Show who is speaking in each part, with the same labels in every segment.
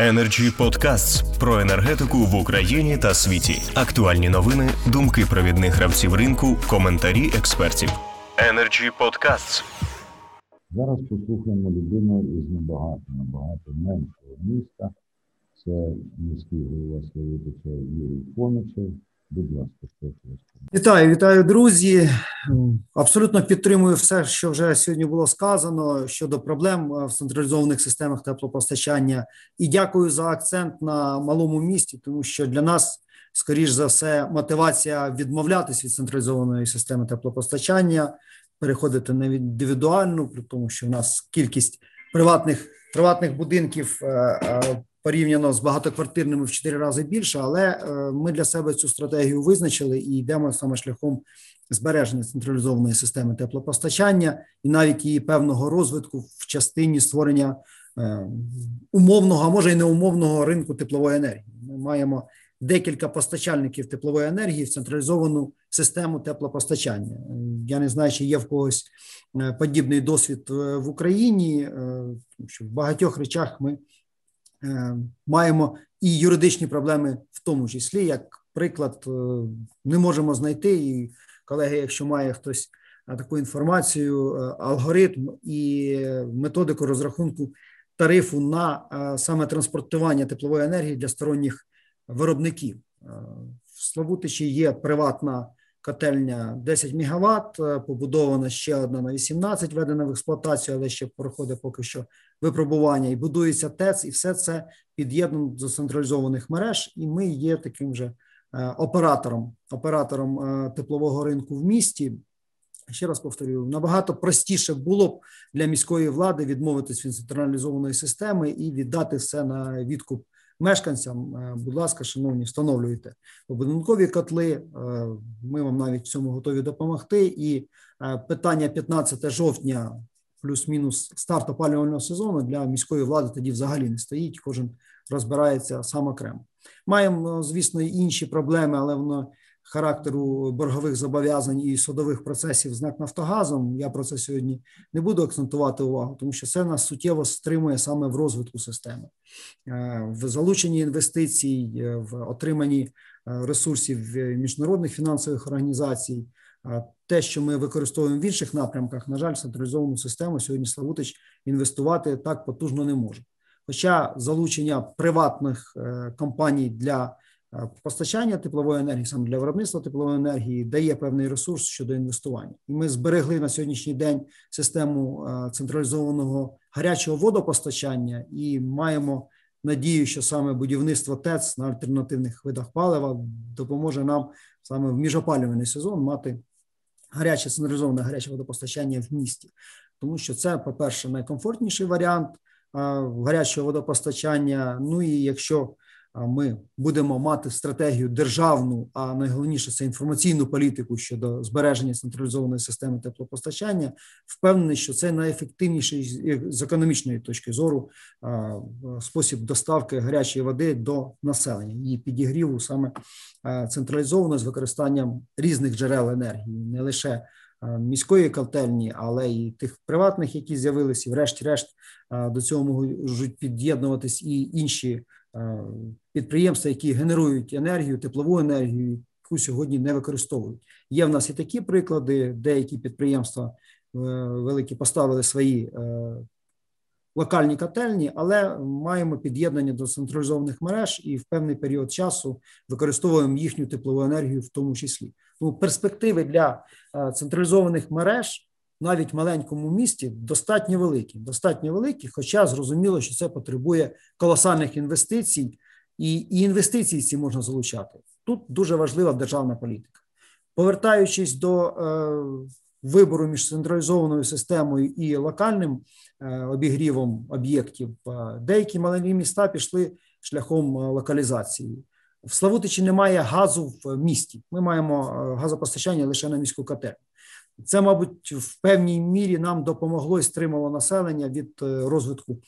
Speaker 1: Energy Podcasts про енергетику в Україні та світі. Актуальні новини, думки провідних гравців ринку, коментарі експертів. Energy Podcasts.
Speaker 2: Зараз послухаємо людину із набагато набагато меншого міста. Це міський голова Славутича Юрій Фомичев. Будь ласка, прошу вас.
Speaker 3: Вітаю, вітаю, друзі. Абсолютно підтримую все, що вже сьогодні було сказано щодо проблем е, в централізованих системах теплопостачання. І дякую за акцент на малому місті, тому що для нас, скоріш за все, мотивація відмовлятися від централізованої системи теплопостачання, переходити на індивідуальну, при тому, що в нас кількість приватних приватних будинків е, е, порівняно з багатоквартирними в 4 рази більше, але е, ми для себе цю стратегію визначили і йдемо саме шляхом збереження централізованої системи теплопостачання і навіть її певного розвитку в частині створення е, умовного, а може й неумовного ринку теплової енергії. Ми маємо декілька постачальників теплової енергії в централізовану систему теплопостачання. Я не знаю, чи є в когось е, подібний досвід в Україні, що в багатьох речах ми. Е, маємо і юридичні проблеми, в тому числі, як приклад, е, не можемо знайти. І колеги, якщо має хтось е, таку інформацію, алгоритм і методику розрахунку тарифу на саме транспортування теплової енергії для сторонніх виробників. В Славутичі є приватна котельня 10 МВт, побудована ще одна на 18, введена в експлуатацію, але ще проходить поки що випробування. І будується ТЕЦ, і все це під'єднано до централізованих мереж. І ми є таким же е, оператором, оператором е, теплового ринку в місті. Ще раз повторюю, набагато простіше було б для міської влади відмовитись від централізованої системи і віддати все на відкуп мешканцям. Е, будь ласка, шановні, встановлюйте побудинкові котли. Е, ми вам навіть в цьому готові допомогти. І е, питання 15 жовтня, плюс-мінус старт опалювального сезону для міської влади тоді взагалі не стоїть. Кожен розбирається сам окремо. Маємо, звісно, інші проблеми, але воно характеру боргових зобов'язань і судових процесів знак Нафтогазом. Я про це сьогодні не буду акцентувати увагу, тому що це нас суттєво стримує саме в розвитку системи, е, в залученні інвестицій, е, в отриманні е, ресурсів міжнародних фінансових організацій. Те, що ми використовуємо в інших напрямках, на жаль, централізовану систему сьогодні Славутич інвестувати так потужно не може. Хоча залучення приватних компаній для постачання теплової енергії, саме для виробництва теплової енергії, дає певний ресурс щодо інвестування, і ми зберегли на сьогоднішній день систему е, централізованого гарячого водопостачання і маємо надію, що саме будівництво ТЕЦ на альтернативних видах палива допоможе нам саме в міжопалювальний сезон мати гаряче централізоване гаряче водопостачання в місті, тому що це, по перше, найкомфортніший варіант е, гарячого водопостачання. Ну і якщо ми будемо мати стратегію державну, а найголовніше це інформаційну політику щодо збереження централізованої системи теплопостачання. Впевнений, що це найефективніший з економічної точки зору спосіб доставки гарячої води до населення, її підігріву саме централізовано з використанням різних джерел енергії, не лише Міської котельні, але і тих приватних, які з'явилися, і врешті-решт до цього можуть під'єднуватись і інші Е, підприємства, які генерують енергію, теплову енергію, яку сьогодні не використовують. Є в нас і такі приклади, деякі підприємства е, великі поставили свої е, локальні котельні, але маємо під'єднання до централізованих мереж і в певний період часу використовуємо їхню теплову енергію, в тому числі. Тому перспективи для централізованих мереж навіть маленькому місті достатньо великі, достатньо великі, хоча зрозуміло, що це потребує колосальних інвестицій, і і інвестиції ці можна залучати. Тут дуже важлива державна політика. Повертаючись до е, вибору між централізованою системою і локальним е, обігрівом об'єктів, е, деякі маленькі міста пішли шляхом е, локалізації. В Славутичі немає газу в місті. Ми маємо е, газопостачання лише на міську котельню. Це, мабуть, в певній мірі нам допомогло і стримало населення від е, розвитку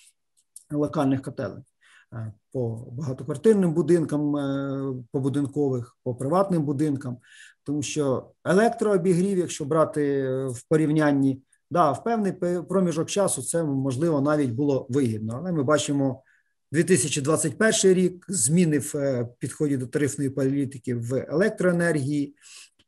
Speaker 3: локальних котелень е, по багатоквартирним будинкам, е, по будинкових, по приватним будинкам, тому що електрообігрів, якщо брати в порівнянні, да, в певний проміжок часу це можливо навіть було вигідно, але ми бачимо 2021 рік, зміни в підході до тарифної політики в електроенергії,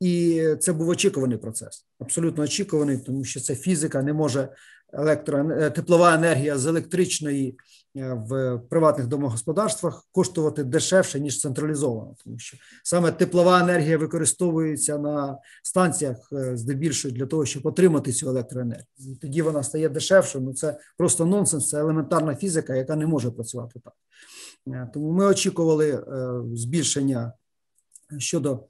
Speaker 3: і це був очікуваний процес, абсолютно очікуваний, тому що це фізика не може електро... Е, теплова енергія з електричної е, в приватних домогосподарствах коштувати дешевше ніж централізовано, тому що саме теплова енергія використовується на станціях е, здебільшого для того, щоб отримати цю електроенергію. І тоді вона стає дешевше. Ну це просто нонсенс, це елементарна фізика, яка не може працювати так. Тому ми очікували збільшення щодо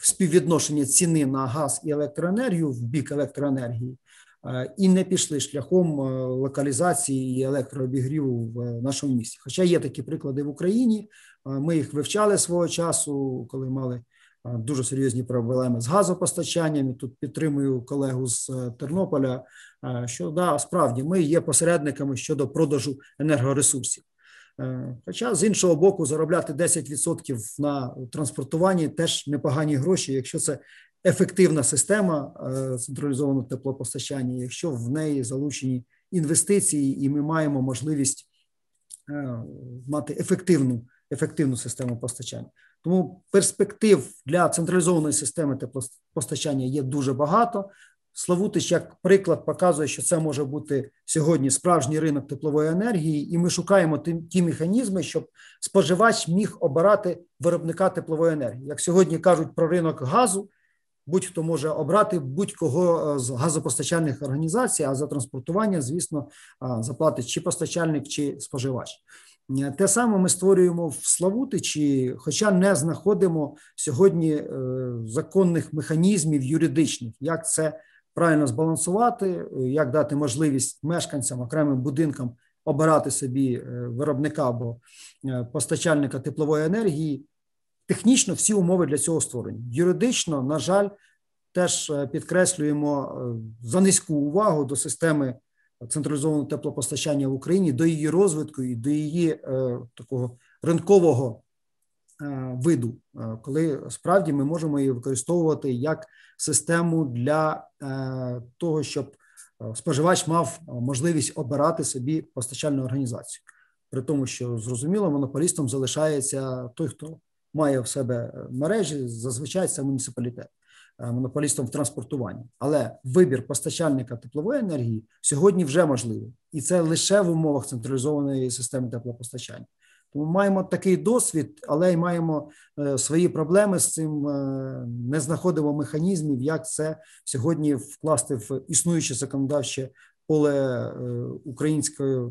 Speaker 3: співвідношення ціни на газ і електроенергію в бік електроенергії. Е, і не пішли шляхом е, локалізації і електрообігріву в нашому місті. Хоча є такі приклади в Україні, е, ми їх вивчали свого часу, коли мали дуже серйозні проблеми з газопостачанням. І Тут підтримую колегу з Тернополя. Що да, справді ми є посередниками щодо продажу енергоресурсів. Хоча з іншого боку, заробляти 10% на транспортуванні теж непогані гроші, якщо це ефективна система е, централізованого теплопостачання, якщо в неї залучені інвестиції, і ми маємо можливість е, мати ефективну ефективну систему постачання. Тому перспектив для централізованої системи теплопостачання є дуже багато. Славутич, як приклад, показує, що це може бути сьогодні справжній ринок теплової енергії, і ми шукаємо ті, ті механізми, щоб споживач міг обирати виробника теплової енергії. Як сьогодні кажуть про ринок газу, будь-хто може обрати будь-кого е, з газопостачальних організацій, а за транспортування, звісно, заплатить чи постачальник, чи споживач. Е, те саме ми створюємо в Славутичі, хоча не знаходимо сьогодні е, законних механізмів юридичних, як це правильно збалансувати, як дати можливість мешканцям окремим будинкам обирати собі виробника або постачальника теплової енергії Технічно всі умови для цього створені. Юридично, на жаль, теж е, підкреслюємо е, за низьку увагу до системи централізованого теплопостачання в Україні, до її розвитку і до її е, такого ринкового е, виду, е, коли справді ми можемо її використовувати як систему для е, того, щоб споживач мав можливість обирати собі постачальну організацію, при тому, що зрозуміло, монополістом залишається той, хто має в себе мережі, зазвичай це муніципалітет, е, монополістом в транспортуванні. Але вибір постачальника теплової енергії сьогодні вже можливий, і це лише в умовах централізованої системи теплопостачання. Тому маємо такий досвід, але й маємо е, свої проблеми з цим. Е, не знаходимо механізмів, як це сьогодні вкласти в існуюче законодавче поле української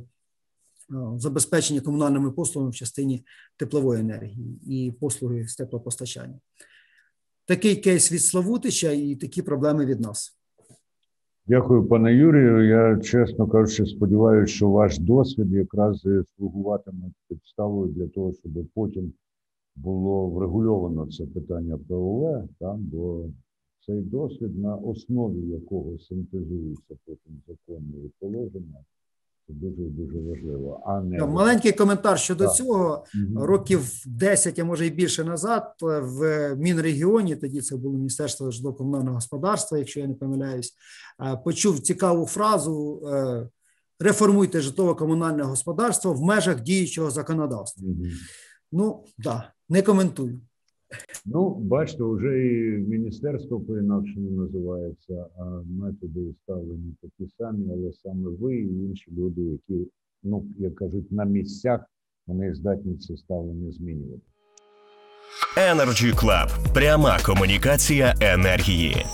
Speaker 3: Е, забезпечення комунальними послугами в частині теплової енергії і послуги з теплопостачання. Такий кейс від Славутича і такі проблеми від нас.
Speaker 2: Дякую, пане Юрію. Я чесно кажучи, сподіваюся, що ваш досвід якраз слугуватиме підставою для того, щоб потім було врегульовано це питання ПОВ, там, бо цей досвід, на основі якого синтезуються потім закони і положення, це дуже дуже важливо. А не
Speaker 3: маленький коментар щодо так. цього угу. років 10, а може і більше назад, в Мінрегіоні, тоді це було міністерство житлово-комунального господарства, якщо я не помиляюсь, почув цікаву фразу. Е, реформуйте житлово-комунальне господарство в межах діючого законодавства. Угу. Ну так, да, не коментую.
Speaker 2: Ну, бачите, вже і міністерство по-інакшому називається, а методи ставлені такі самі, але саме ви і інші люди, які, ну, як кажуть, на місцях вони здатні це ставлення змінювати.
Speaker 1: Energy Club. пряма комунікація енергії.